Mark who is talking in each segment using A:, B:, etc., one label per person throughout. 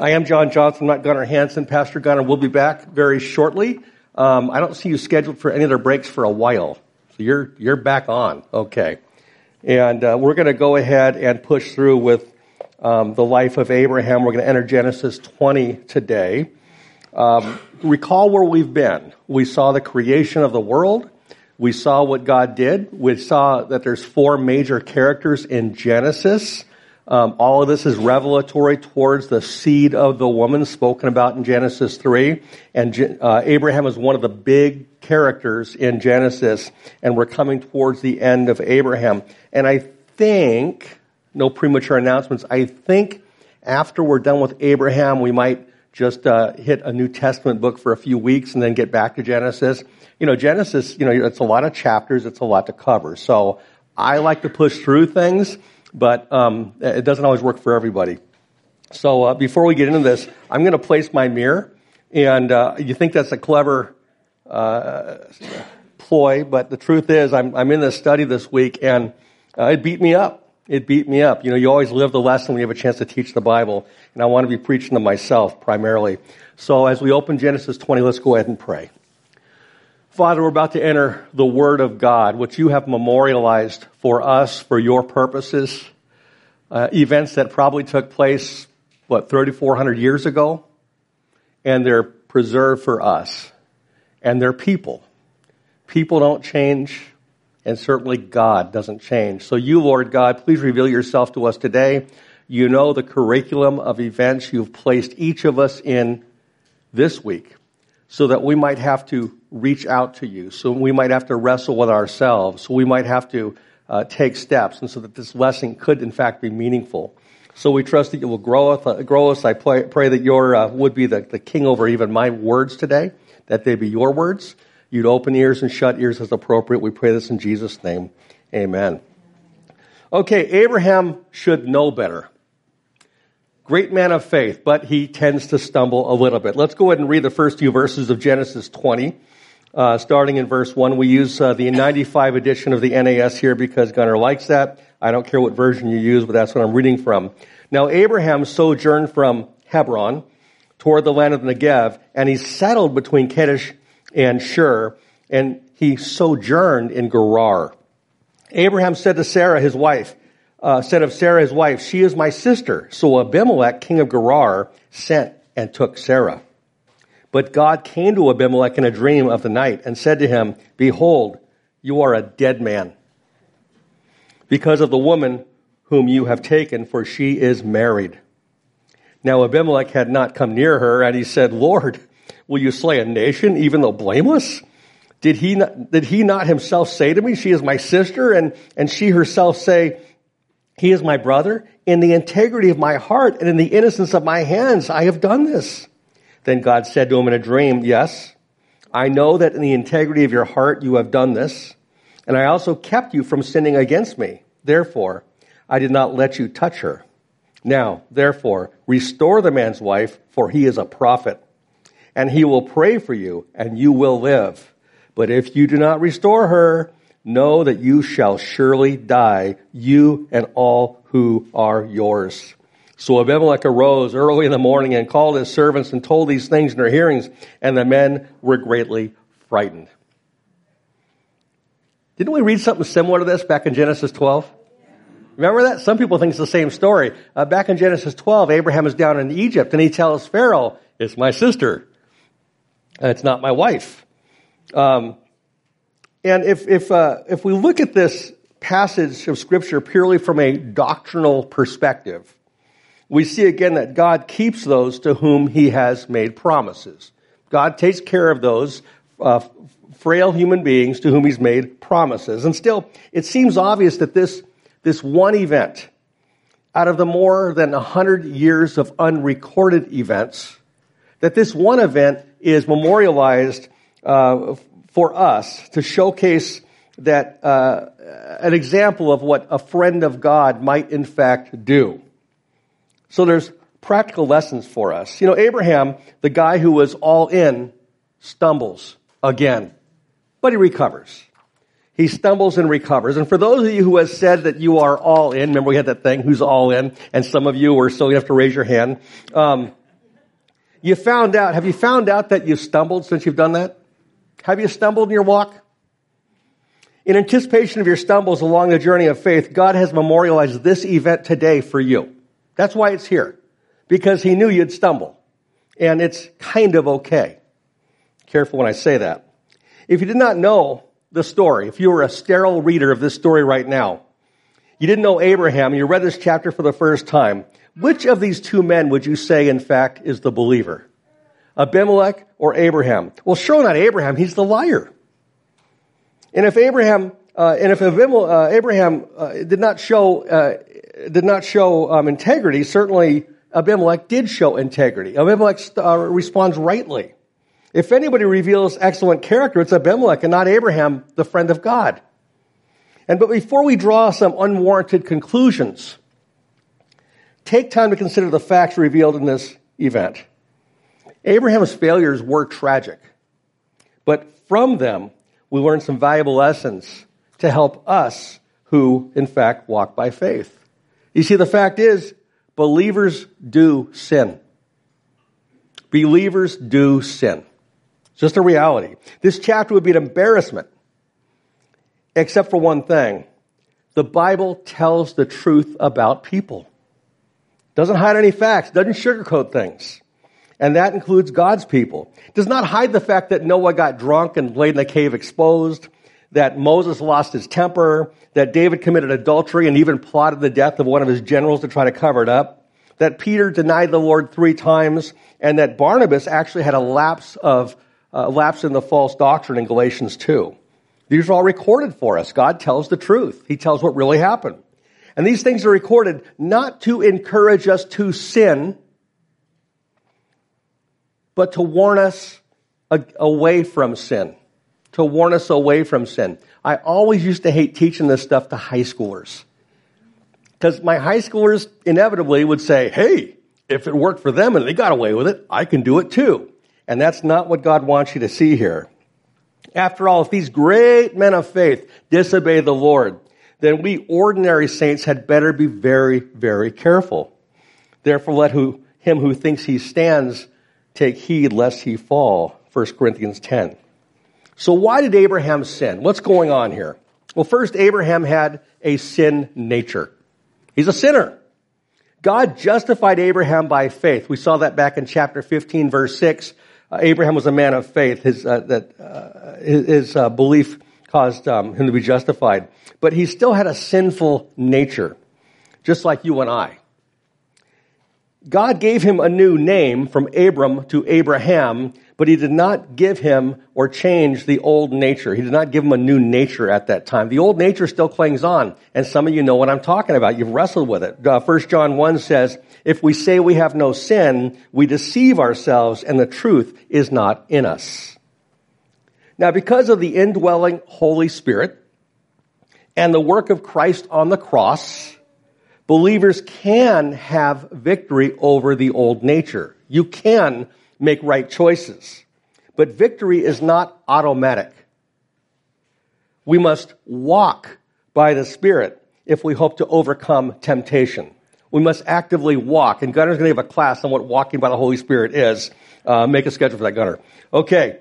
A: I am John Johnson, not Gunnar Hansen. Pastor Gunnar will be back very shortly. Um, I don't see you scheduled for any other breaks for a while. So you're, you're back on. Okay. And uh, we're going to go ahead and push through with um, the life of Abraham. We're going to enter Genesis 20 today. Um, recall where we've been. We saw the creation of the world. We saw what God did. We saw that there's four major characters in Genesis. Um, all of this is revelatory towards the seed of the woman spoken about in Genesis 3. And uh, Abraham is one of the big characters in Genesis, and we're coming towards the end of Abraham. And I think, no premature announcements, I think after we're done with Abraham, we might just uh, hit a New Testament book for a few weeks and then get back to Genesis. You know, Genesis, you know, it's a lot of chapters, it's a lot to cover. So I like to push through things but um, it doesn't always work for everybody. So uh, before we get into this, I'm going to place my mirror, and uh, you think that's a clever uh, ploy, but the truth is, I'm, I'm in this study this week, and uh, it beat me up. It beat me up. You know, you always live the lesson when you have a chance to teach the Bible, and I want to be preaching to myself primarily. So as we open Genesis 20, let's go ahead and pray. Father, we're about to enter the Word of God, which you have memorialized for us for your purposes. Uh, events that probably took place, what, 3,400 years ago? And they're preserved for us. And they're people. People don't change, and certainly God doesn't change. So you, Lord God, please reveal yourself to us today. You know the curriculum of events you've placed each of us in this week so that we might have to reach out to you, so we might have to wrestle with ourselves, so we might have to uh, take steps, and so that this lesson could, in fact, be meaningful. So we trust that you will grow us. Grow us. I pray, pray that your uh, would be the, the king over even my words today, that they be your words. You'd open ears and shut ears as appropriate. We pray this in Jesus' name. Amen. Okay, Abraham should know better. Great man of faith, but he tends to stumble a little bit. Let's go ahead and read the first few verses of Genesis 20. Uh, starting in verse 1, we use uh, the 95 edition of the NAS here because Gunnar likes that. I don't care what version you use, but that's what I'm reading from. Now, Abraham sojourned from Hebron toward the land of the Negev, and he settled between Kadesh and Shur, and he sojourned in Gerar. Abraham said to Sarah, his wife, uh, said of Sarah, his wife, She is my sister. So Abimelech, king of Gerar, sent and took Sarah. But God came to Abimelech in a dream of the night and said to him, Behold, you are a dead man because of the woman whom you have taken, for she is married. Now Abimelech had not come near her, and he said, Lord, will you slay a nation even though blameless? Did he not, did he not himself say to me, She is my sister? And, and she herself say, he is my brother. In the integrity of my heart and in the innocence of my hands, I have done this. Then God said to him in a dream, Yes, I know that in the integrity of your heart you have done this, and I also kept you from sinning against me. Therefore, I did not let you touch her. Now, therefore, restore the man's wife, for he is a prophet, and he will pray for you, and you will live. But if you do not restore her, know that you shall surely die, you and all who are yours. So Abimelech arose early in the morning and called his servants and told these things in their hearings, and the men were greatly frightened. Didn't we read something similar to this back in Genesis 12? Remember that? Some people think it's the same story. Uh, back in Genesis 12, Abraham is down in Egypt and he tells Pharaoh, it's my sister. It's not my wife. Um, and if, if, uh, if we look at this passage of Scripture purely from a doctrinal perspective, we see again that God keeps those to whom He has made promises. God takes care of those uh, frail human beings to whom He's made promises. And still, it seems obvious that this, this one event, out of the more than 100 years of unrecorded events, that this one event is memorialized uh, for us to showcase that uh, an example of what a friend of God might in fact do. So there's practical lessons for us. You know, Abraham, the guy who was all in, stumbles again, but he recovers. He stumbles and recovers. And for those of you who have said that you are all in, remember we had that thing, who's all in, and some of you were still, you have to raise your hand. Um, You found out, have you found out that you've stumbled since you've done that? Have you stumbled in your walk? In anticipation of your stumbles along the journey of faith, God has memorialized this event today for you. That's why it's here. Because He knew you'd stumble. And it's kind of okay. Careful when I say that. If you did not know the story, if you were a sterile reader of this story right now, you didn't know Abraham, you read this chapter for the first time, which of these two men would you say, in fact, is the believer? Abimelech or Abraham? Well, sure not Abraham. He's the liar. And if Abraham, uh, and if Abimelech, uh, Abraham uh, did not show uh, did not show um, integrity, certainly Abimelech did show integrity. Abimelech uh, responds rightly. If anybody reveals excellent character, it's Abimelech and not Abraham, the friend of God. And but before we draw some unwarranted conclusions, take time to consider the facts revealed in this event. Abraham's failures were tragic, but from them, we learn some valuable lessons to help us who, in fact, walk by faith. You see, the fact is, believers do sin. Believers do sin. It's just a reality. This chapter would be an embarrassment, except for one thing. The Bible tells the truth about people. Doesn't hide any facts, doesn't sugarcoat things. And that includes God's people. Does not hide the fact that Noah got drunk and laid in a cave exposed, that Moses lost his temper, that David committed adultery and even plotted the death of one of his generals to try to cover it up, that Peter denied the Lord three times, and that Barnabas actually had a lapse of uh, lapse in the false doctrine in Galatians 2. These are all recorded for us. God tells the truth. He tells what really happened. And these things are recorded not to encourage us to sin, but to warn us away from sin. To warn us away from sin. I always used to hate teaching this stuff to high schoolers. Because my high schoolers inevitably would say, hey, if it worked for them and they got away with it, I can do it too. And that's not what God wants you to see here. After all, if these great men of faith disobey the Lord, then we ordinary saints had better be very, very careful. Therefore, let who, him who thinks he stands take heed lest he fall. 1 Corinthians 10. So why did Abraham sin? What's going on here? Well, first, Abraham had a sin nature. He's a sinner. God justified Abraham by faith. We saw that back in chapter 15, verse 6. Uh, Abraham was a man of faith. His, uh, that, uh, his, uh, belief caused um, him to be justified but he still had a sinful nature, just like you and I. God gave him a new name from Abram to Abraham, but he did not give him or change the old nature. He did not give him a new nature at that time. The old nature still clings on, and some of you know what I'm talking about. You've wrestled with it. Uh, 1 John 1 says, if we say we have no sin, we deceive ourselves and the truth is not in us. Now, because of the indwelling Holy Spirit, and the work of Christ on the cross, believers can have victory over the old nature. You can make right choices. But victory is not automatic. We must walk by the Spirit if we hope to overcome temptation. We must actively walk. And Gunnar's going to give a class on what walking by the Holy Spirit is. Uh, make a schedule for that, Gunner. Okay.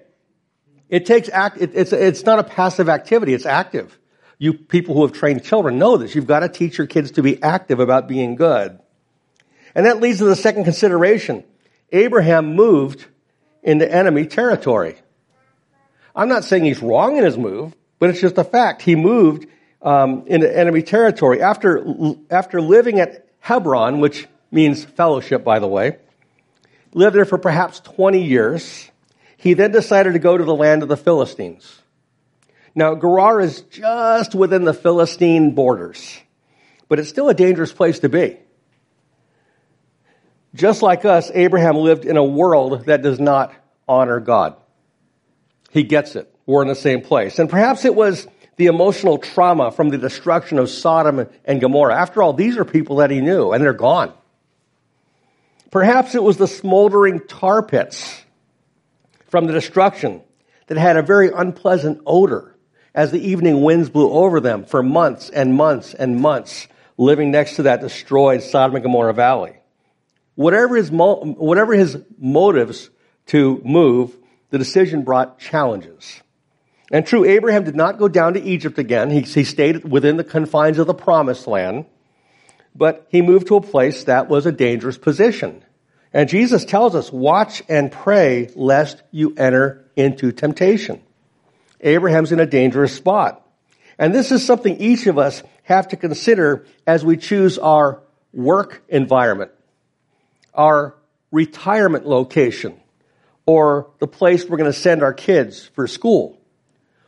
A: It takes act, it, it's, it's not a passive activity, it's active. You people who have trained children know this. You've got to teach your kids to be active about being good. And that leads to the second consideration. Abraham moved into enemy territory. I'm not saying he's wrong in his move, but it's just a fact. He moved um, into enemy territory after after living at Hebron, which means fellowship, by the way. Lived there for perhaps 20 years. He then decided to go to the land of the Philistines. Now, Gerar is just within the Philistine borders, but it's still a dangerous place to be. Just like us, Abraham lived in a world that does not honor God. He gets it. We're in the same place. And perhaps it was the emotional trauma from the destruction of Sodom and Gomorrah. After all, these are people that he knew, and they're gone. Perhaps it was the smoldering tar pits from the destruction that had a very unpleasant odor as the evening winds blew over them for months and months and months, living next to that destroyed Sodom and Gomorrah valley. Whatever his, whatever his motives to move, the decision brought challenges. And true, Abraham did not go down to Egypt again. He, he stayed within the confines of the promised land, but he moved to a place that was a dangerous position. And Jesus tells us, watch and pray lest you enter into temptation. Abraham's in a dangerous spot. And this is something each of us have to consider as we choose our work environment, our retirement location, or the place we're going to send our kids for school.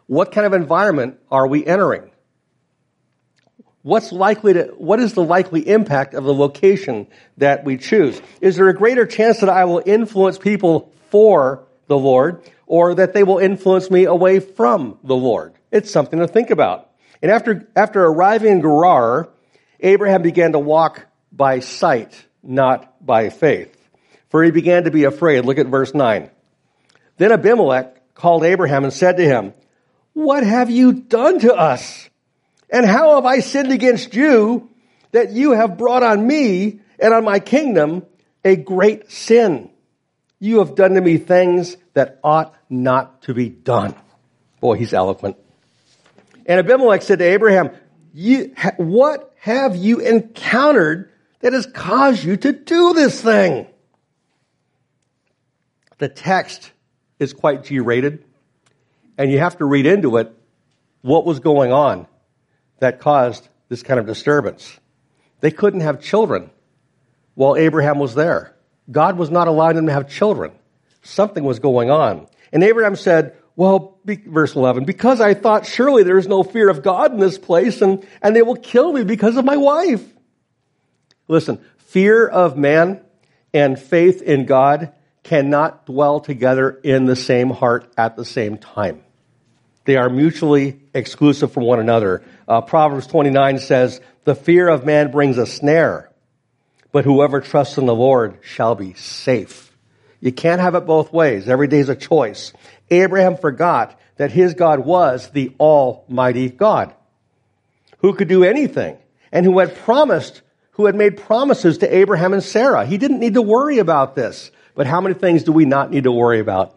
A: What kind of environment are we entering? What's likely to, what is the likely impact of the location that we choose? Is there a greater chance that I will influence people for the Lord or that they will influence me away from the Lord? It's something to think about. And after, after arriving in Gerar, Abraham began to walk by sight, not by faith. For he began to be afraid. Look at verse 9. Then Abimelech called Abraham and said to him, What have you done to us? And how have I sinned against you that you have brought on me and on my kingdom a great sin? You have done to me things that ought not to be done. Boy, he's eloquent. And Abimelech said to Abraham, what have you encountered that has caused you to do this thing? The text is quite G rated, and you have to read into it what was going on that caused this kind of disturbance. They couldn't have children while Abraham was there. God was not allowing them to have children. Something was going on. And Abraham said, well, be, verse 11, because I thought surely there is no fear of God in this place and, and they will kill me because of my wife. Listen, fear of man and faith in God cannot dwell together in the same heart at the same time. They are mutually exclusive from one another. Uh, Proverbs 29 says, the fear of man brings a snare, but whoever trusts in the Lord shall be safe. You can't have it both ways. Every day is a choice. Abraham forgot that his God was the Almighty God who could do anything and who had promised, who had made promises to Abraham and Sarah. He didn't need to worry about this. But how many things do we not need to worry about?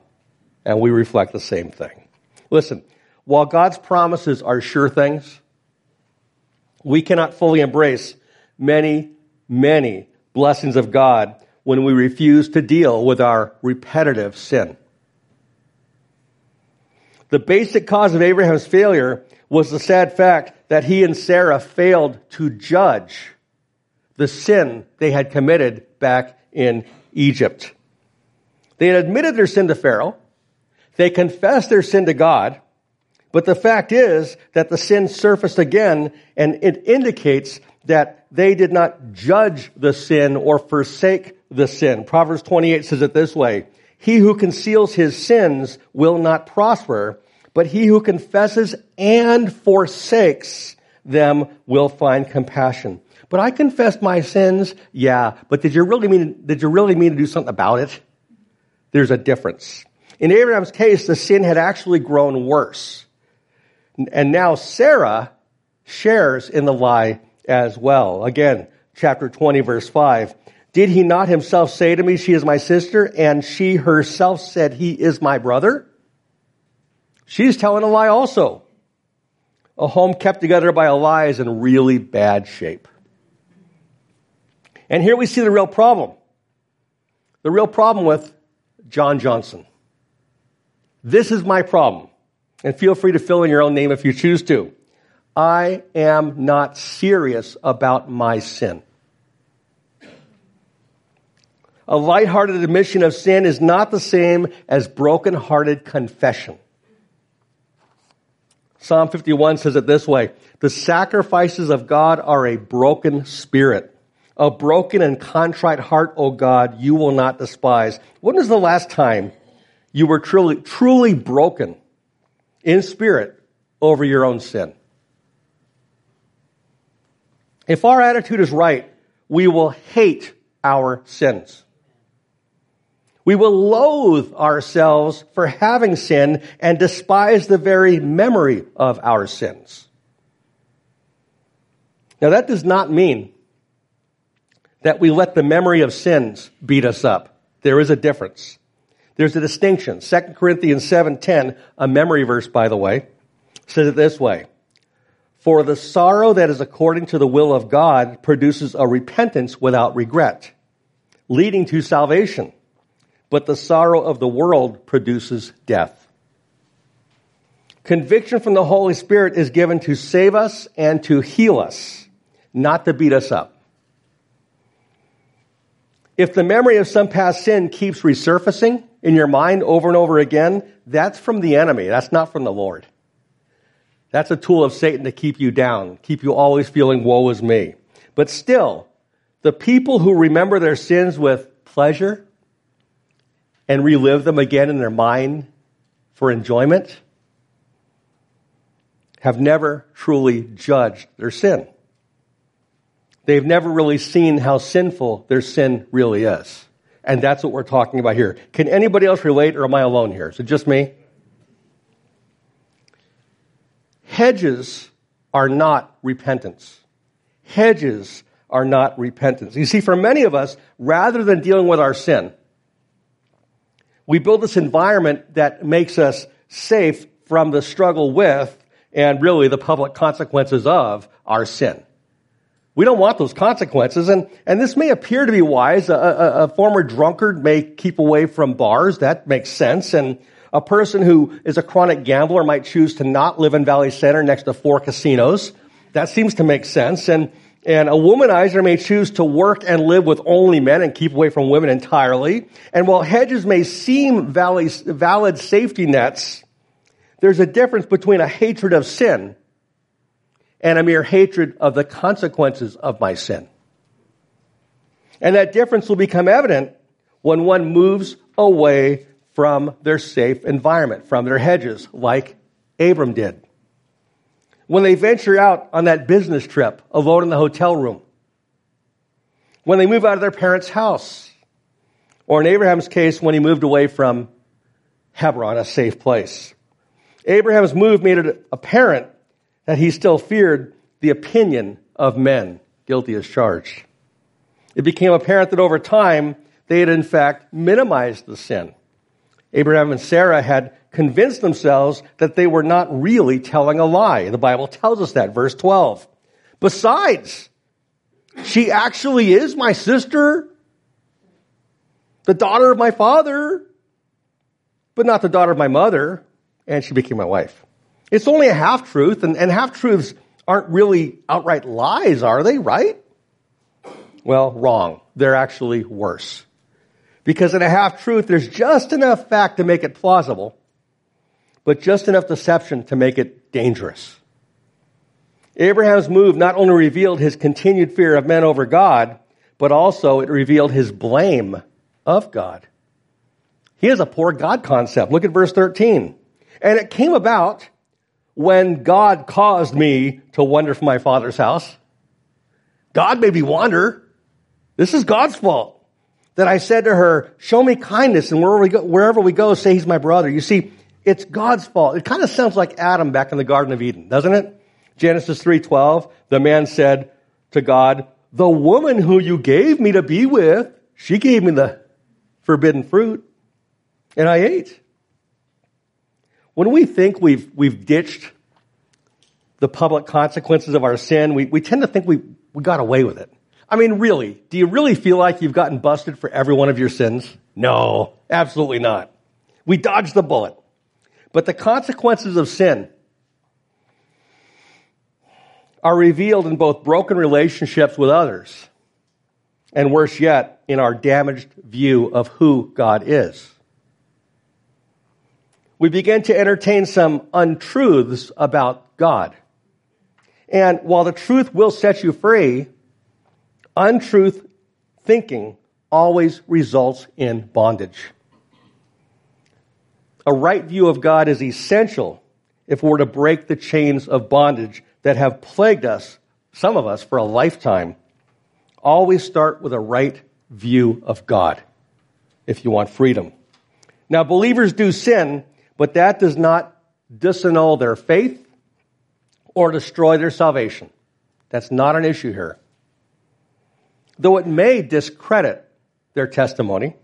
A: And we reflect the same thing. Listen, while God's promises are sure things, we cannot fully embrace many, many blessings of God when we refuse to deal with our repetitive sin. The basic cause of Abraham's failure was the sad fact that he and Sarah failed to judge the sin they had committed back in Egypt. They had admitted their sin to Pharaoh. They confessed their sin to God. But the fact is that the sin surfaced again and it indicates that they did not judge the sin or forsake the sin. Proverbs 28 says it this way. He who conceals his sins will not prosper, but he who confesses and forsakes them will find compassion. But I confessed my sins. Yeah, but did you really mean, did you really mean to do something about it? There's a difference. In Abraham's case, the sin had actually grown worse. And now Sarah shares in the lie as well. Again, chapter 20 verse 5. Did he not himself say to me, she is my sister, and she herself said, he is my brother? She's telling a lie also. A home kept together by a lie is in really bad shape. And here we see the real problem. The real problem with John Johnson. This is my problem. And feel free to fill in your own name if you choose to. I am not serious about my sin. A lighthearted admission of sin is not the same as broken-hearted confession. Psalm 51 says it this way, the sacrifices of God are a broken spirit. A broken and contrite heart, O God, you will not despise. When was the last time you were truly, truly broken in spirit over your own sin? If our attitude is right, we will hate our sins. We will loathe ourselves for having sin and despise the very memory of our sins. Now that does not mean that we let the memory of sins beat us up. There is a difference. There's a distinction. 2 Corinthians 7:10, a memory verse by the way, says it this way. For the sorrow that is according to the will of God produces a repentance without regret, leading to salvation. But the sorrow of the world produces death. Conviction from the Holy Spirit is given to save us and to heal us, not to beat us up. If the memory of some past sin keeps resurfacing in your mind over and over again, that's from the enemy. That's not from the Lord. That's a tool of Satan to keep you down, keep you always feeling, woe is me. But still, the people who remember their sins with pleasure and relive them again in their mind for enjoyment have never truly judged their sin. They've never really seen how sinful their sin really is. And that's what we're talking about here. Can anybody else relate or am I alone here? Is it just me? Hedges are not repentance. Hedges are not repentance. You see, for many of us, rather than dealing with our sin, we build this environment that makes us safe from the struggle with and really the public consequences of our sin. We don't want those consequences, and, and this may appear to be wise. A, a, a former drunkard may keep away from bars. That makes sense. And a person who is a chronic gambler might choose to not live in Valley Center next to four casinos. That seems to make sense. And, and a womanizer may choose to work and live with only men and keep away from women entirely. And while hedges may seem valid safety nets, there's a difference between a hatred of sin and a mere hatred of the consequences of my sin. And that difference will become evident when one moves away from their safe environment, from their hedges, like Abram did. When they venture out on that business trip alone in the hotel room, when they move out of their parents' house, or in Abraham's case, when he moved away from Hebron, a safe place. Abraham's move made it apparent that he still feared the opinion of men, guilty as charged. It became apparent that over time, they had in fact minimized the sin. Abraham and Sarah had convinced themselves that they were not really telling a lie. The Bible tells us that, verse 12. Besides, she actually is my sister, the daughter of my father, but not the daughter of my mother, and she became my wife. It's only a half truth, and, and half truths aren't really outright lies, are they, right? Well, wrong. They're actually worse. Because in a half truth, there's just enough fact to make it plausible, but just enough deception to make it dangerous. Abraham's move not only revealed his continued fear of men over God, but also it revealed his blame of God. He has a poor God concept. Look at verse 13. And it came about when God caused me to wander from my father's house. God made me wander. This is God's fault that I said to her, show me kindness and wherever we go, wherever we go, say he's my brother. You see, it's God's fault. It kind of sounds like Adam back in the Garden of Eden, doesn't it? Genesis 3:12, the man said to God, "The woman who you gave me to be with, she gave me the forbidden fruit, and I ate." When we think we've we've ditched the public consequences of our sin, we, we tend to think we, we got away with it. I mean, really, do you really feel like you've gotten busted for every one of your sins? No, absolutely not. We dodged the bullet. But the consequences of sin are revealed in both broken relationships with others and worse yet, in our damaged view of who God is. We begin to entertain some untruths about God. And while the truth will set you free, Untruth thinking always results in bondage. A right view of God is essential if we're to break the chains of bondage that have plagued us, some of us, for a lifetime. Always start with a right view of God if you want freedom. Now, believers do sin, but that does not disannul their faith or destroy their salvation. That's not an issue here. though it may discredit their testimony.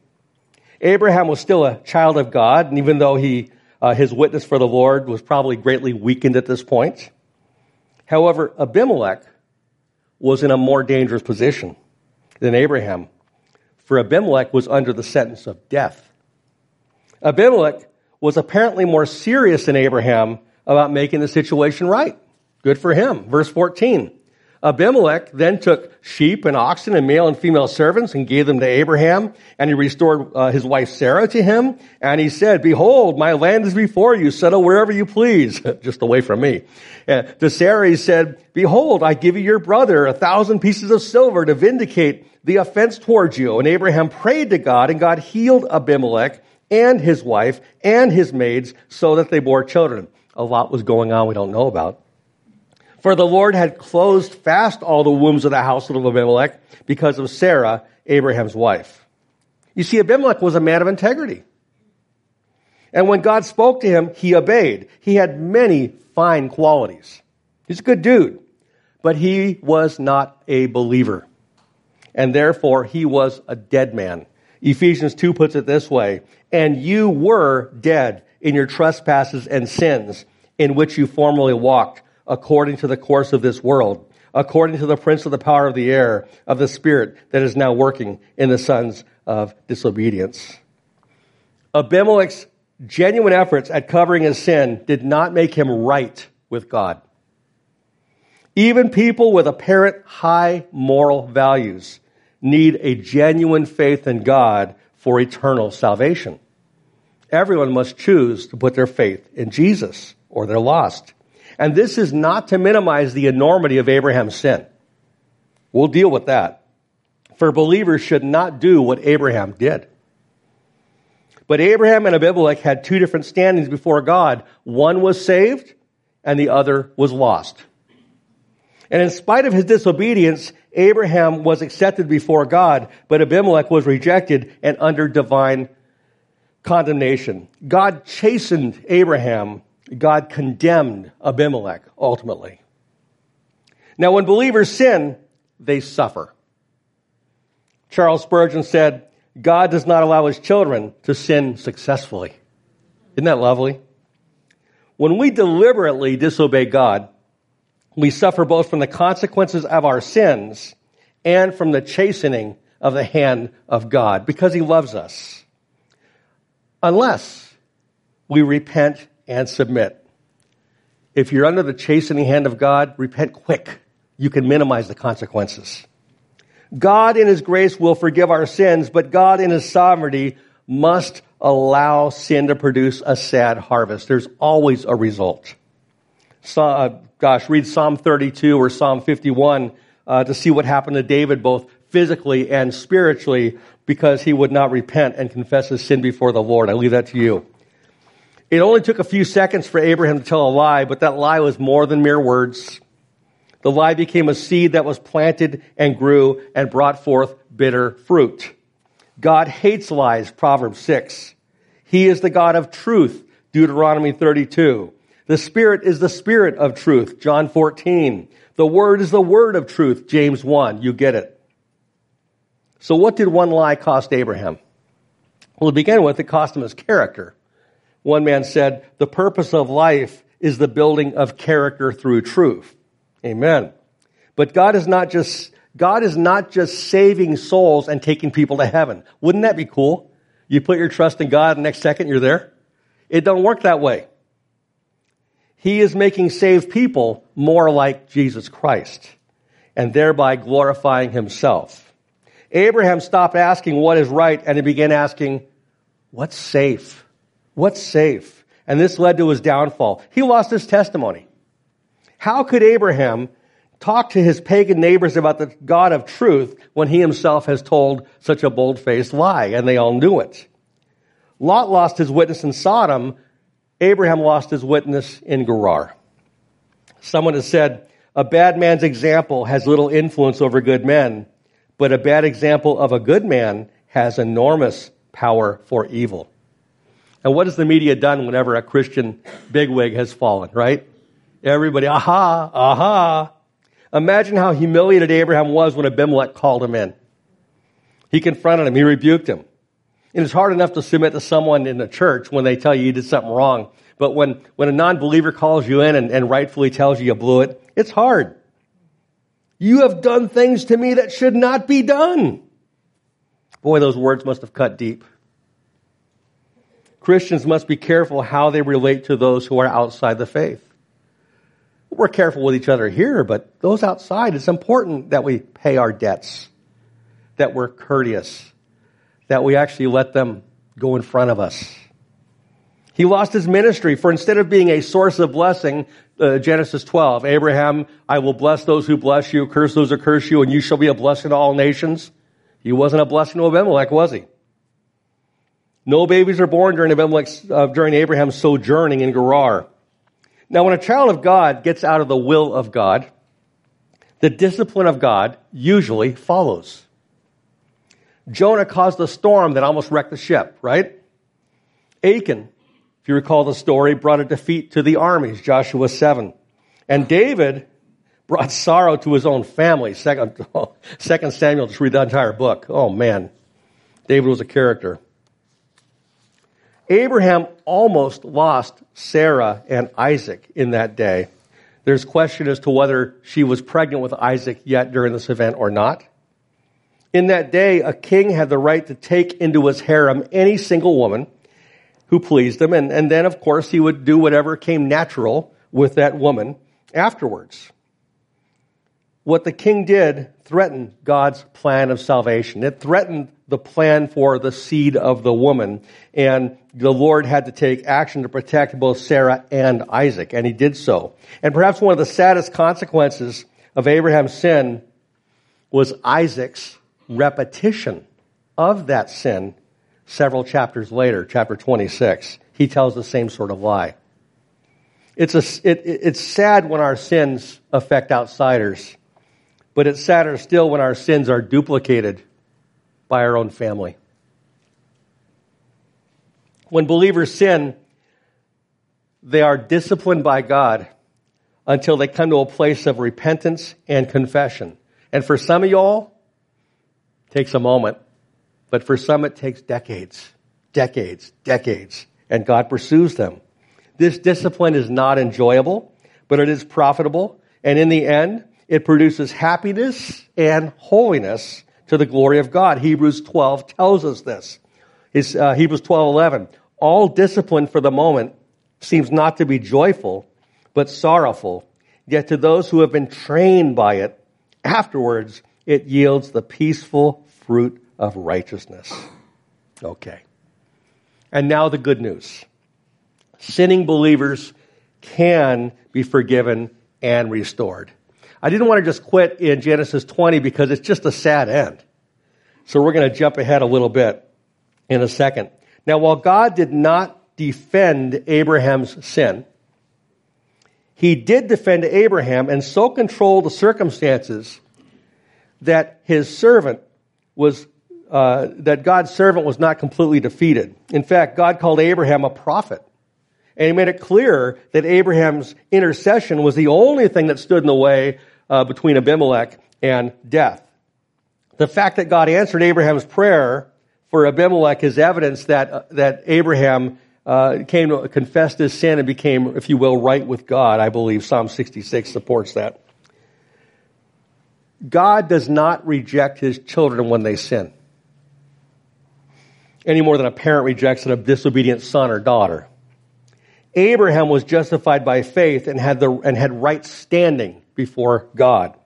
A: Abraham was still a child of God, and even though he, uh, his witness for the Lord was probably greatly weakened at this point. However, Abimelech was in a more dangerous position than Abraham, for Abimelech was under the sentence of death. Abimelech was apparently more serious than Abraham about making the situation right. Good for him. Verse 14. Abimelech then took sheep and oxen and male and female servants and gave them to Abraham, and he restored uh, his wife Sarah to him. And he said, Behold, my land is before you. Settle wherever you please, just away from me. Uh, to Sarah he said, Behold, I give you your brother a thousand pieces of silver to vindicate the offense towards you. And Abraham prayed to God, and God healed Abimelech and his wife and his maids so that they bore children. A lot was going on we don't know about. For the Lord had closed fast all the wombs of the household of Abimelech because of Sarah, Abraham's wife. You see, Abimelech was a man of integrity. And when God spoke to him, he obeyed. He had many fine qualities. He's a good dude, but he was not a believer. And therefore, he was a dead man. Ephesians 2 puts it this way, and you were dead in your trespasses and sins in which you formerly walked according to the course of this world, according to the prince of the power of the air, of the spirit that is now working in the sons of disobedience. Abimelech's genuine efforts at covering his sin did not make him right with God. Even people with apparent high moral values need a genuine faith in God for eternal salvation. Everyone must choose to put their faith in Jesus or they're lost. And this is not to minimize the enormity of Abraham's sin. We'll deal with that. For believers should not do what Abraham did. But Abraham and Abimelech had two different standings before God. One was saved and the other was lost. And in spite of his disobedience, Abraham was accepted before God, but Abimelech was rejected and under divine condemnation. God chastened Abraham God condemned Abimelech ultimately. Now, when believers sin, they suffer. Charles Spurgeon said, God does not allow his children to sin successfully. Isn't that lovely? When we deliberately disobey God, we suffer both from the consequences of our sins and from the chastening of the hand of God because he loves us. Unless we repent and submit. If you're under the chastening hand of God, repent quick. You can minimize the consequences. God in His grace will forgive our sins, but God in His sovereignty must allow sin to produce a sad harvest. There's always a result. So, uh, gosh, read Psalm 32 or Psalm 51 uh, to see what happened to David both physically and spiritually because he would not repent and confess his sin before the Lord. I leave that to you. It only took a few seconds for Abraham to tell a lie, but that lie was more than mere words. The lie became a seed that was planted and grew and brought forth bitter fruit. God hates lies, Proverbs 6. He is the God of truth, Deuteronomy 32. The Spirit is the Spirit of truth, John 14. The Word is the Word of truth, James 1. You get it. So what did one lie cost Abraham? Well, to begin with, it cost him his character. One man said, the purpose of life is the building of character through truth. Amen. But God is not just, God is not just saving souls and taking people to heaven. Wouldn't that be cool? You put your trust in God, and next second you're there. It don't work that way. He is making saved people more like Jesus Christ and thereby glorifying himself. Abraham stopped asking what is right and he began asking, what's safe? What's safe? And this led to his downfall. He lost his testimony. How could Abraham talk to his pagan neighbors about the God of truth when he himself has told such a bold faced lie and they all knew it? Lot lost his witness in Sodom. Abraham lost his witness in Gerar. Someone has said, a bad man's example has little influence over good men, but a bad example of a good man has enormous power for evil. And what has the media done whenever a Christian bigwig has fallen, right? Everybody, aha, aha. Imagine how humiliated Abraham was when Abimelech called him in. He confronted him. He rebuked him. And it's hard enough to submit to someone in the church when they tell you you did something wrong. But when, when a non-believer calls you in and, and rightfully tells you you blew it, it's hard. You have done things to me that should not be done. Boy, those words must have cut deep. Christians must be careful how they relate to those who are outside the faith. We're careful with each other here, but those outside, it's important that we pay our debts, that we're courteous, that we actually let them go in front of us. He lost his ministry for instead of being a source of blessing, uh, Genesis 12, Abraham, I will bless those who bless you, curse those who curse you, and you shall be a blessing to all nations. He wasn't a blessing to Abimelech, was he? No babies are born during Abimelech's, uh, during Abraham's sojourning in Gerar. Now, when a child of God gets out of the will of God, the discipline of God usually follows. Jonah caused a storm that almost wrecked the ship, right? Achan, if you recall the story, brought a defeat to the armies, Joshua 7. And David brought sorrow to his own family. Second, Second Samuel, just read the entire book. Oh man, David was a character. Abraham almost lost Sarah and Isaac in that day. There's question as to whether she was pregnant with Isaac yet during this event or not. In that day, a king had the right to take into his harem any single woman who pleased him, and, and then, of course, he would do whatever came natural with that woman afterwards what the king did threatened God's plan of salvation. It threatened the plan for the seed of the woman. And the Lord had to take action to protect both Sarah and Isaac, and he did so. And perhaps one of the saddest consequences of Abraham's sin was Isaac's repetition of that sin several chapters later, chapter 26. He tells the same sort of lie. It's, a, it, it's sad when our sins affect outsiders but it's sadder still when our sins are duplicated by our own family. When believers sin, they are disciplined by God until they come to a place of repentance and confession. And for some of y'all, takes a moment. But for some, it takes decades, decades, decades. And God pursues them. This discipline is not enjoyable, but it is profitable. And in the end, it produces happiness and holiness to the glory of God. Hebrews 12 tells us this. It's, uh, Hebrews 12, 11. All discipline for the moment seems not to be joyful, but sorrowful. Yet to those who have been trained by it, afterwards it yields the peaceful fruit of righteousness. Okay. And now the good news. Sinning believers can be forgiven and restored. I didn't want to just quit in Genesis 20 because it's just a sad end. So we're going to jump ahead a little bit in a second. Now, while God did not defend Abraham's sin, he did defend Abraham and so control the circumstances that his servant was, uh, that God's servant was not completely defeated. In fact, God called Abraham a prophet. And he made it clear that Abraham's intercession was the only thing that stood in the way uh, between Abimelech and death. The fact that God answered Abraham's prayer for Abimelech is evidence that, uh, that Abraham uh, came to confess his sin and became, if you will, right with God. I believe Psalm 66 supports that. God does not reject his children when they sin. Any more than a parent rejects a disobedient son or daughter. Abraham was justified by faith and had, the, and had right standing before God.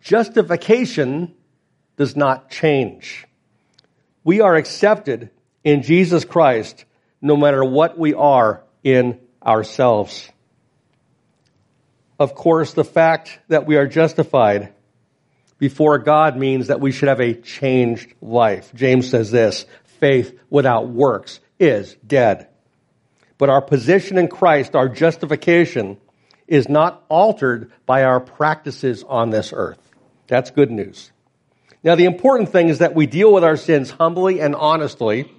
A: Justification does not change. We are accepted in Jesus Christ no matter what we are in ourselves. Of course, the fact that we are justified before God means that we should have a changed life. James says this faith without works is dead. But our position in Christ, our justification, is not altered by our practices on this earth. That's good news. Now, the important thing is that we deal with our sins humbly and honestly,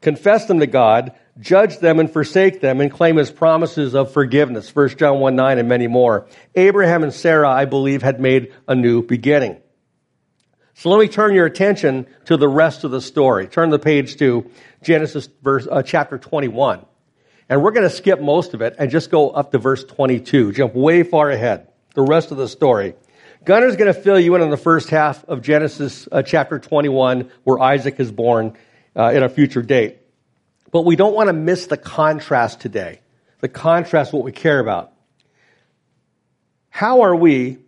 A: confess them to God, judge them and forsake them, and claim his promises of forgiveness. 1 John 1 9 and many more. Abraham and Sarah, I believe, had made a new beginning. So let me turn your attention to the rest of the story. Turn the page to Genesis verse, uh, chapter 21. And we're going to skip most of it and just go up to verse 22. Jump way far ahead. The rest of the story. Gunnar's going to fill you in on the first half of Genesis uh, chapter 21, where Isaac is born uh, in a future date. But we don't want to miss the contrast today. The contrast, what we care about. How are we,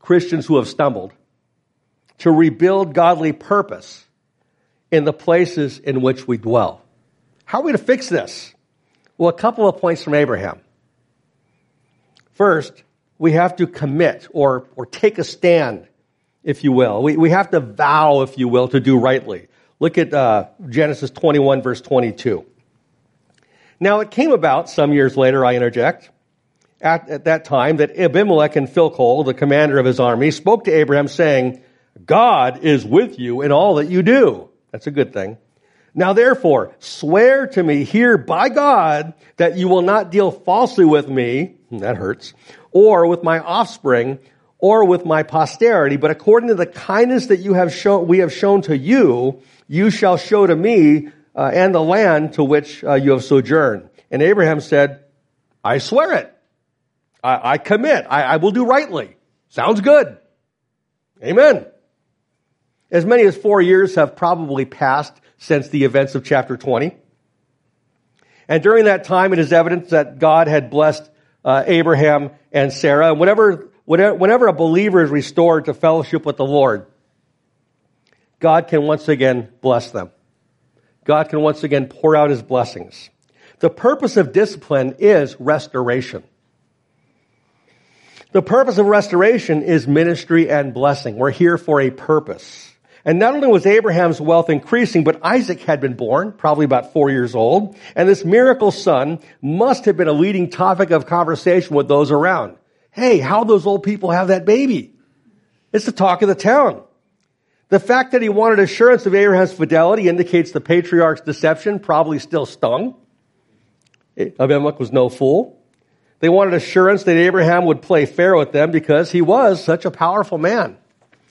A: Christians who have stumbled, to rebuild godly purpose in the places in which we dwell? How are we to fix this? Well, a couple of points from Abraham. First, we have to commit or, or take a stand, if you will. We, we have to vow, if you will, to do rightly. Look at uh, Genesis 21, verse 22. Now, it came about some years later, I interject, at, at that time that Abimelech and Phicol, the commander of his army, spoke to Abraham saying, God is with you in all that you do. That's a good thing. Now therefore, swear to me here by God that you will not deal falsely with me, that hurts, or with my offspring, or with my posterity, but according to the kindness that you have shown, we have shown to you, you shall show to me uh, and the land to which uh, you have sojourned. And Abraham said, I swear it. I, I commit. I, I will do rightly. Sounds good. Amen. As many as four years have probably passed since the events of chapter 20. And during that time, it is evident that God had blessed uh, Abraham and Sarah. And whenever, whenever, whenever a believer is restored to fellowship with the Lord, God can once again bless them. God can once again pour out his blessings. The purpose of discipline is restoration. The purpose of restoration is ministry and blessing. We're here for a purpose. And not only was Abraham's wealth increasing, but Isaac had been born, probably about four years old. And this miracle son must have been a leading topic of conversation with those around. Hey, how those old people have that baby? It's the talk of the town. The fact that he wanted assurance of Abraham's fidelity indicates the patriarch's deception probably still stung. Abimelech was no fool. They wanted assurance that Abraham would play fair with them because he was such a powerful man.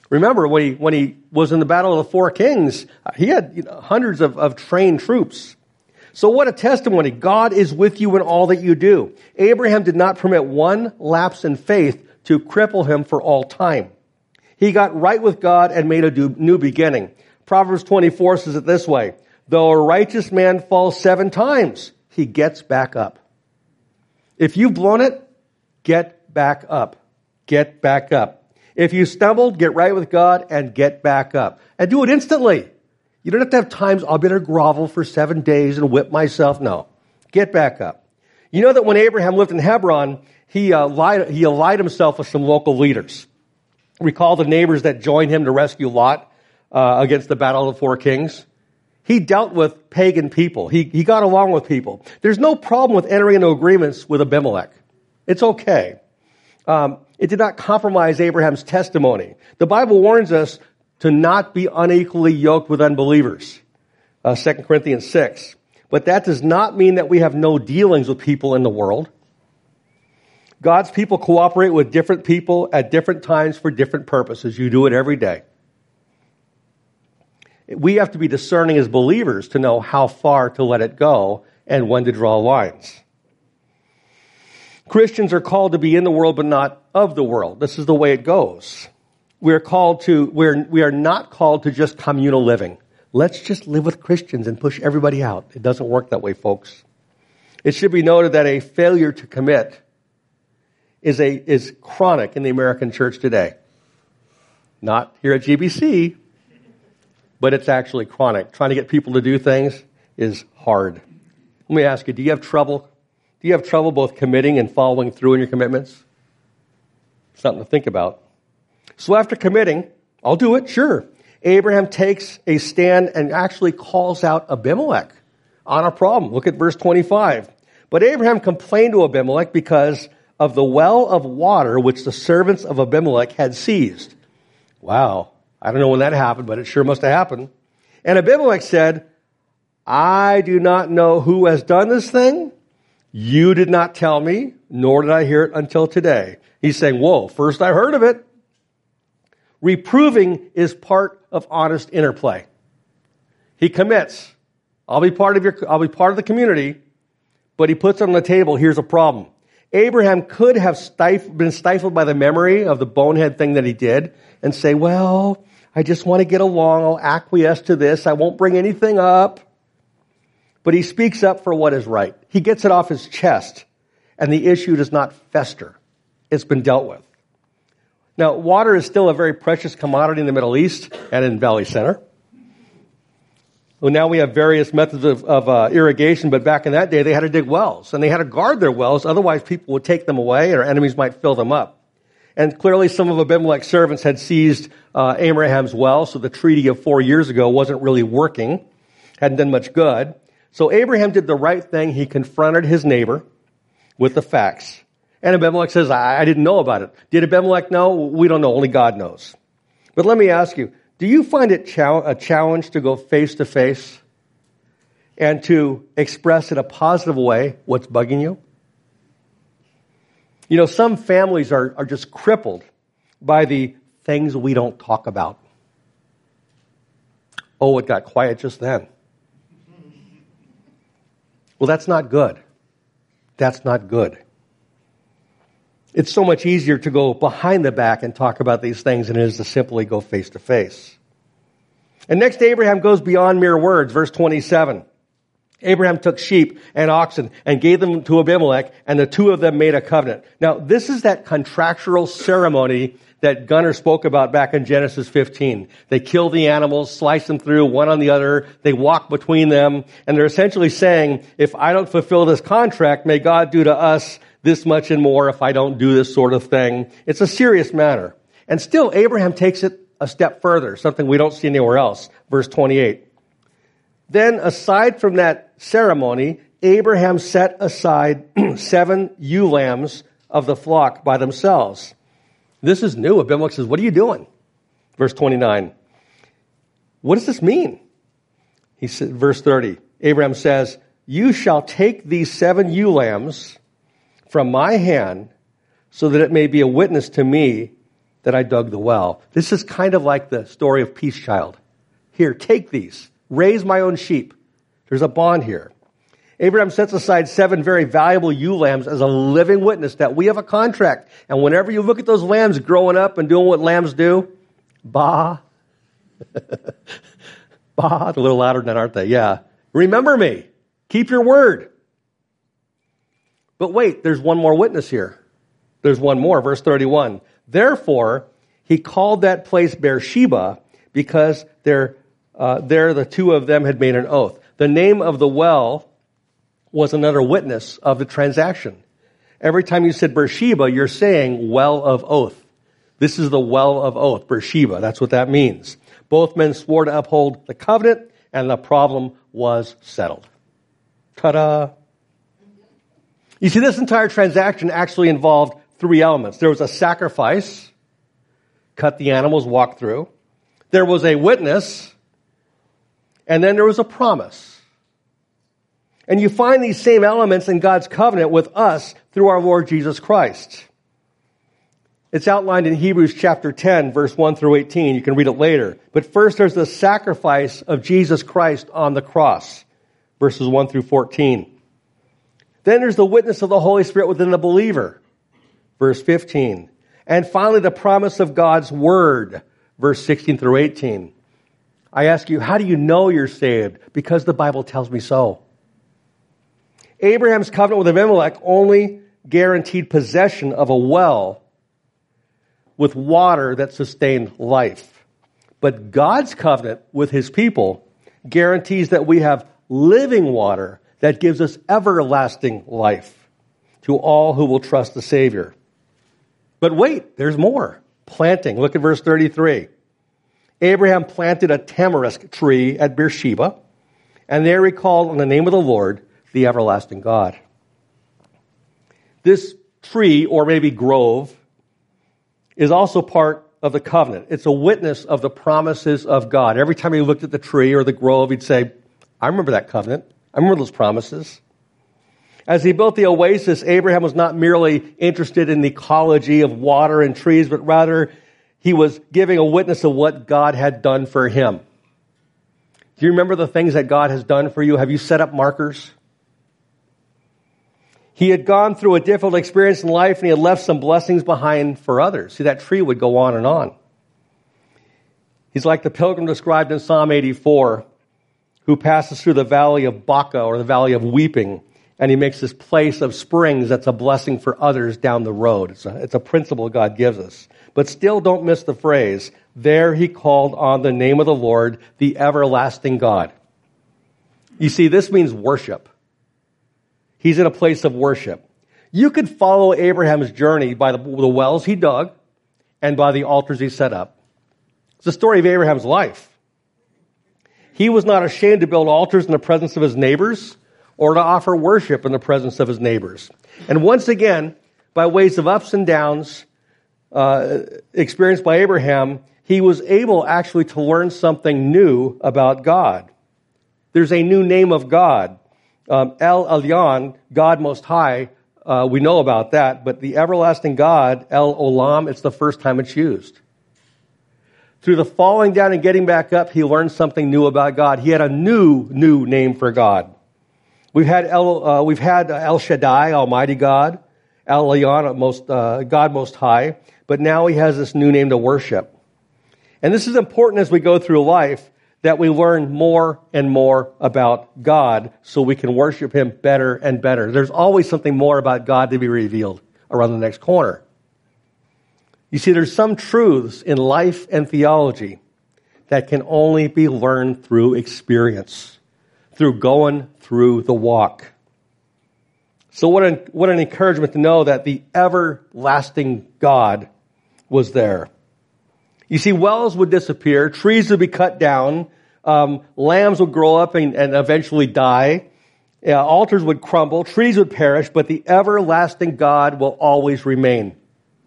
A: Remember, when he, when he was in the Battle of the Four Kings, he had you know, hundreds of, of trained troops. So what a testimony. God is with you in all that you do. Abraham did not permit one lapse in faith to cripple him for all time. He got right with God and made a new beginning. Proverbs 24 says it this way, though a righteous man falls seven times, he gets back up. If you've blown it, get back up. Get back up. If you stumbled, get right with God and get back up. And do it instantly. You don't have to have times I'll better grovel for seven days and whip myself. No. Get back up. You know that when Abraham lived in Hebron, he, uh, allied, he allied himself with some local leaders. Recall the neighbors that joined him to rescue Lot uh, against the battle of the four kings. He dealt with pagan people. He, he got along with people. There's no problem with entering into agreements with Abimelech. It's okay. Um, it did not compromise Abraham's testimony. The Bible warns us to not be unequally yoked with unbelievers. Uh, 2 Corinthians 6. But that does not mean that we have no dealings with people in the world. God's people cooperate with different people at different times for different purposes. You do it every day. We have to be discerning as believers to know how far to let it go and when to draw lines. Christians are called to be in the world, but not of the world. This is the way it goes. We're called to, we're, we are not called to just communal living. Let's just live with Christians and push everybody out. It doesn't work that way, folks. It should be noted that a failure to commit is a, is chronic in the American church today. Not here at GBC, but it's actually chronic. Trying to get people to do things is hard. Let me ask you, do you have trouble do you have trouble both committing and following through in your commitments? Something to think about. So after committing, I'll do it, sure. Abraham takes a stand and actually calls out Abimelech on a problem. Look at verse 25. But Abraham complained to Abimelech because of the well of water which the servants of Abimelech had seized. Wow. I don't know when that happened, but it sure must have happened. And Abimelech said, I do not know who has done this thing, you did not tell me, nor did I hear it until today. He's saying, Whoa, first I heard of it. Reproving is part of honest interplay. He commits. I'll be part of your, I'll be part of the community, but he puts on the table, here's a problem. Abraham could have stif- been stifled by the memory of the bonehead thing that he did and say, well, I just want to get along. I'll acquiesce to this. I won't bring anything up. But he speaks up for what is right. He gets it off his chest, and the issue does not fester. It's been dealt with. Now, water is still a very precious commodity in the Middle East and in Valley Center. Well, now we have various methods of, of uh, irrigation, but back in that day, they had to dig wells, and they had to guard their wells. Otherwise, people would take them away, and our enemies might fill them up. And clearly, some of Abimelech's servants had seized uh, Abraham's well, so the treaty of four years ago wasn't really working, hadn't done much good. So Abraham did the right thing. He confronted his neighbor with the facts. And Abimelech says, I, I didn't know about it. Did Abimelech know? We don't know. Only God knows. But let me ask you, do you find it a challenge to go face to face and to express in a positive way what's bugging you? You know, some families are, are just crippled by the things we don't talk about. Oh, it got quiet just then. Well, that's not good. That's not good. It's so much easier to go behind the back and talk about these things than it is to simply go face to face. And next, Abraham goes beyond mere words. Verse 27. Abraham took sheep and oxen and gave them to Abimelech, and the two of them made a covenant. Now, this is that contractual ceremony that Gunnar spoke about back in Genesis 15. They kill the animals, slice them through one on the other, they walk between them, and they're essentially saying, if I don't fulfill this contract, may God do to us this much and more if I don't do this sort of thing. It's a serious matter. And still, Abraham takes it a step further, something we don't see anywhere else. Verse 28. Then, aside from that ceremony, Abraham set aside seven ewe lambs of the flock by themselves this is new. Abimelech says, What are you doing? Verse 29. What does this mean? He said, verse 30. Abraham says, You shall take these seven ewe lambs from my hand so that it may be a witness to me that I dug the well. This is kind of like the story of Peace Child. Here, take these. Raise my own sheep. There's a bond here. Abraham sets aside seven very valuable ewe lambs as a living witness that we have a contract. And whenever you look at those lambs growing up and doing what lambs do, bah, bah, a little louder than that, aren't they? Yeah. Remember me. Keep your word. But wait, there's one more witness here. There's one more, verse 31. Therefore, he called that place Beersheba because there, uh, there the two of them had made an oath. The name of the well was another witness of the transaction. Every time you said Beersheba, you're saying well of oath. This is the well of oath, Beersheba. That's what that means. Both men swore to uphold the covenant, and the problem was settled. Ta-da! You see, this entire transaction actually involved three elements. There was a sacrifice, cut the animals, walk through. There was a witness, and then there was a promise. And you find these same elements in God's covenant with us through our Lord Jesus Christ. It's outlined in Hebrews chapter 10, verse 1 through 18. You can read it later. But first, there's the sacrifice of Jesus Christ on the cross, verses 1 through 14. Then there's the witness of the Holy Spirit within the believer, verse 15. And finally, the promise of God's word, verse 16 through 18. I ask you, how do you know you're saved? Because the Bible tells me so. Abraham's covenant with Abimelech only guaranteed possession of a well with water that sustained life. But God's covenant with his people guarantees that we have living water that gives us everlasting life to all who will trust the Savior. But wait, there's more. Planting. Look at verse 33. Abraham planted a tamarisk tree at Beersheba, and there he called on the name of the Lord the everlasting God. This tree, or maybe grove, is also part of the covenant. It's a witness of the promises of God. Every time he looked at the tree or the grove, he'd say, I remember that covenant. I remember those promises. As he built the oasis, Abraham was not merely interested in the ecology of water and trees, but rather he was giving a witness of what God had done for him. Do you remember the things that God has done for you? Have you set up markers? He had gone through a difficult experience in life and he had left some blessings behind for others. See, that tree would go on and on. He's like the pilgrim described in Psalm 84 who passes through the valley of Baca or the valley of weeping and he makes this place of springs that's a blessing for others down the road. It's a, it's a principle God gives us. But still don't miss the phrase, there he called on the name of the Lord, the everlasting God. You see, this means worship. He's in a place of worship. You could follow Abraham's journey by the, the wells he dug and by the altars he set up. It's the story of Abraham's life. He was not ashamed to build altars in the presence of his neighbors or to offer worship in the presence of his neighbors. And once again, by ways of ups and downs uh, experienced by Abraham, he was able actually to learn something new about God. There's a new name of God. Um, El Elyon, God Most High, uh, we know about that, but the everlasting God, El Olam, it's the first time it's used. Through the falling down and getting back up, he learned something new about God. He had a new, new name for God. We've had El, uh, we've had El Shaddai, Almighty God, El Elyon, most, uh, God Most High, but now he has this new name to worship. And this is important as we go through life that we learn more and more about God so we can worship him better and better. There's always something more about God to be revealed around the next corner. You see, there's some truths in life and theology that can only be learned through experience, through going through the walk. So, what an, what an encouragement to know that the everlasting God was there. You see, wells would disappear, trees would be cut down, um, lambs would grow up and, and eventually die, uh, altars would crumble, trees would perish, but the everlasting God will always remain.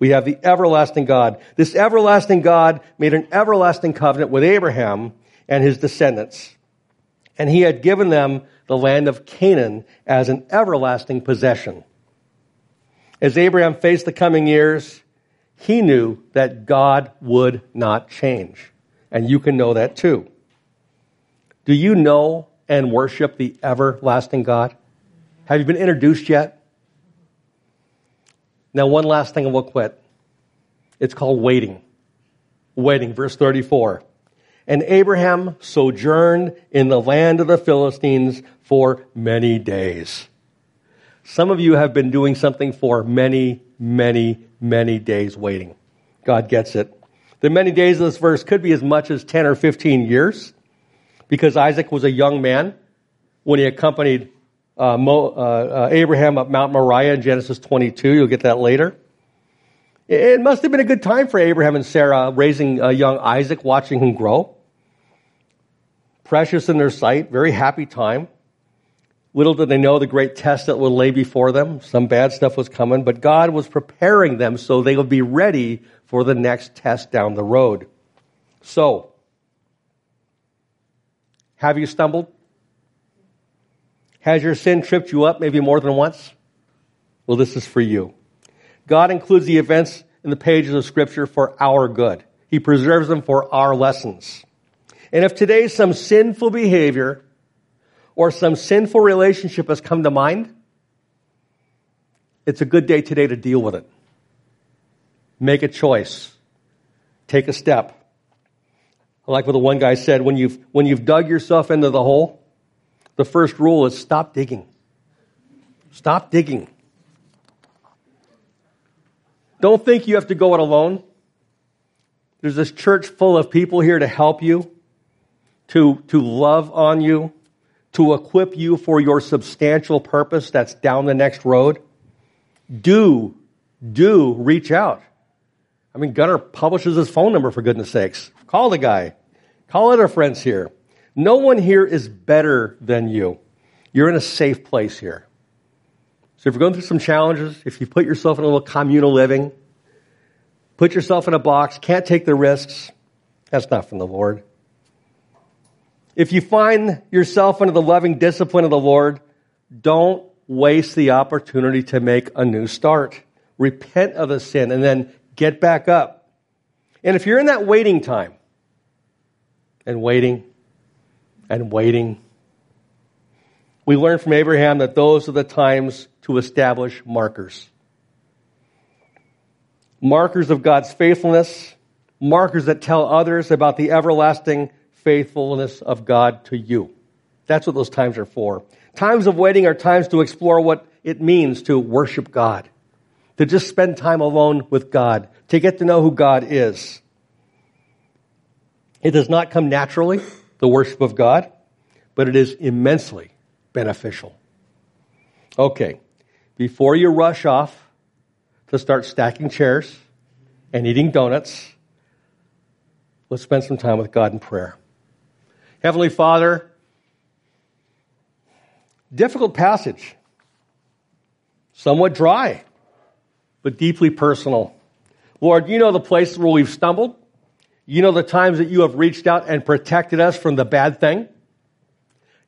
A: We have the everlasting God. This everlasting God made an everlasting covenant with Abraham and his descendants. And he had given them the land of Canaan as an everlasting possession. As Abraham faced the coming years, he knew that God would not change. And you can know that too. Do you know and worship the everlasting God? Have you been introduced yet? Now, one last thing and we'll quit. It's called waiting. Waiting, verse 34. And Abraham sojourned in the land of the Philistines for many days. Some of you have been doing something for many, many, many days waiting. God gets it. The many days of this verse could be as much as 10 or 15 years because Isaac was a young man when he accompanied uh, Mo, uh, uh, Abraham up Mount Moriah in Genesis 22. You'll get that later. It must have been a good time for Abraham and Sarah raising a young Isaac, watching him grow. Precious in their sight, very happy time. Little did they know the great test that would lay before them. Some bad stuff was coming, but God was preparing them so they would be ready for the next test down the road. So, have you stumbled? Has your sin tripped you up maybe more than once? Well, this is for you. God includes the events in the pages of Scripture for our good. He preserves them for our lessons. And if today some sinful behavior or some sinful relationship has come to mind, it's a good day today to deal with it. Make a choice. Take a step. Like what the one guy said when you've, when you've dug yourself into the hole, the first rule is stop digging. Stop digging. Don't think you have to go it alone. There's this church full of people here to help you, to, to love on you, to equip you for your substantial purpose that's down the next road. Do, do reach out. I mean, Gunnar publishes his phone number for goodness sakes. Call the guy. Call other friends here. No one here is better than you. You're in a safe place here. So if you're going through some challenges, if you put yourself in a little communal living, put yourself in a box, can't take the risks, that's not from the Lord. If you find yourself under the loving discipline of the Lord, don't waste the opportunity to make a new start. Repent of the sin and then get back up. And if you're in that waiting time, and waiting, and waiting, we learn from Abraham that those are the times to establish markers. Markers of God's faithfulness, markers that tell others about the everlasting faithfulness of God to you. That's what those times are for. Times of waiting are times to explore what it means to worship God, to just spend time alone with God, to get to know who God is. It does not come naturally, the worship of God, but it is immensely beneficial. Okay, before you rush off to start stacking chairs and eating donuts, let's spend some time with God in prayer. Heavenly Father, difficult passage, somewhat dry, but deeply personal. Lord, you know the places where we've stumbled. You know the times that you have reached out and protected us from the bad thing.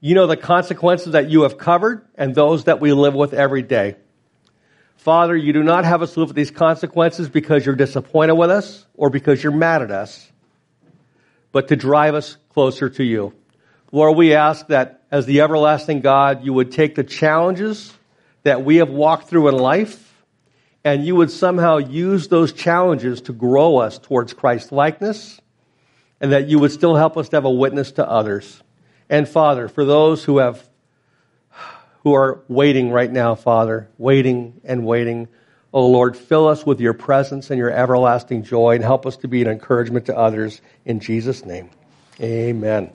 A: You know the consequences that you have covered and those that we live with every day. Father, you do not have us live with these consequences because you're disappointed with us or because you're mad at us, but to drive us closer to you. Lord, we ask that as the everlasting God, you would take the challenges that we have walked through in life and you would somehow use those challenges to grow us towards Christ likeness and that you would still help us to have a witness to others. And Father, for those who have who are waiting right now, Father, waiting and waiting, oh Lord, fill us with your presence and your everlasting joy and help us to be an encouragement to others in Jesus name. Amen.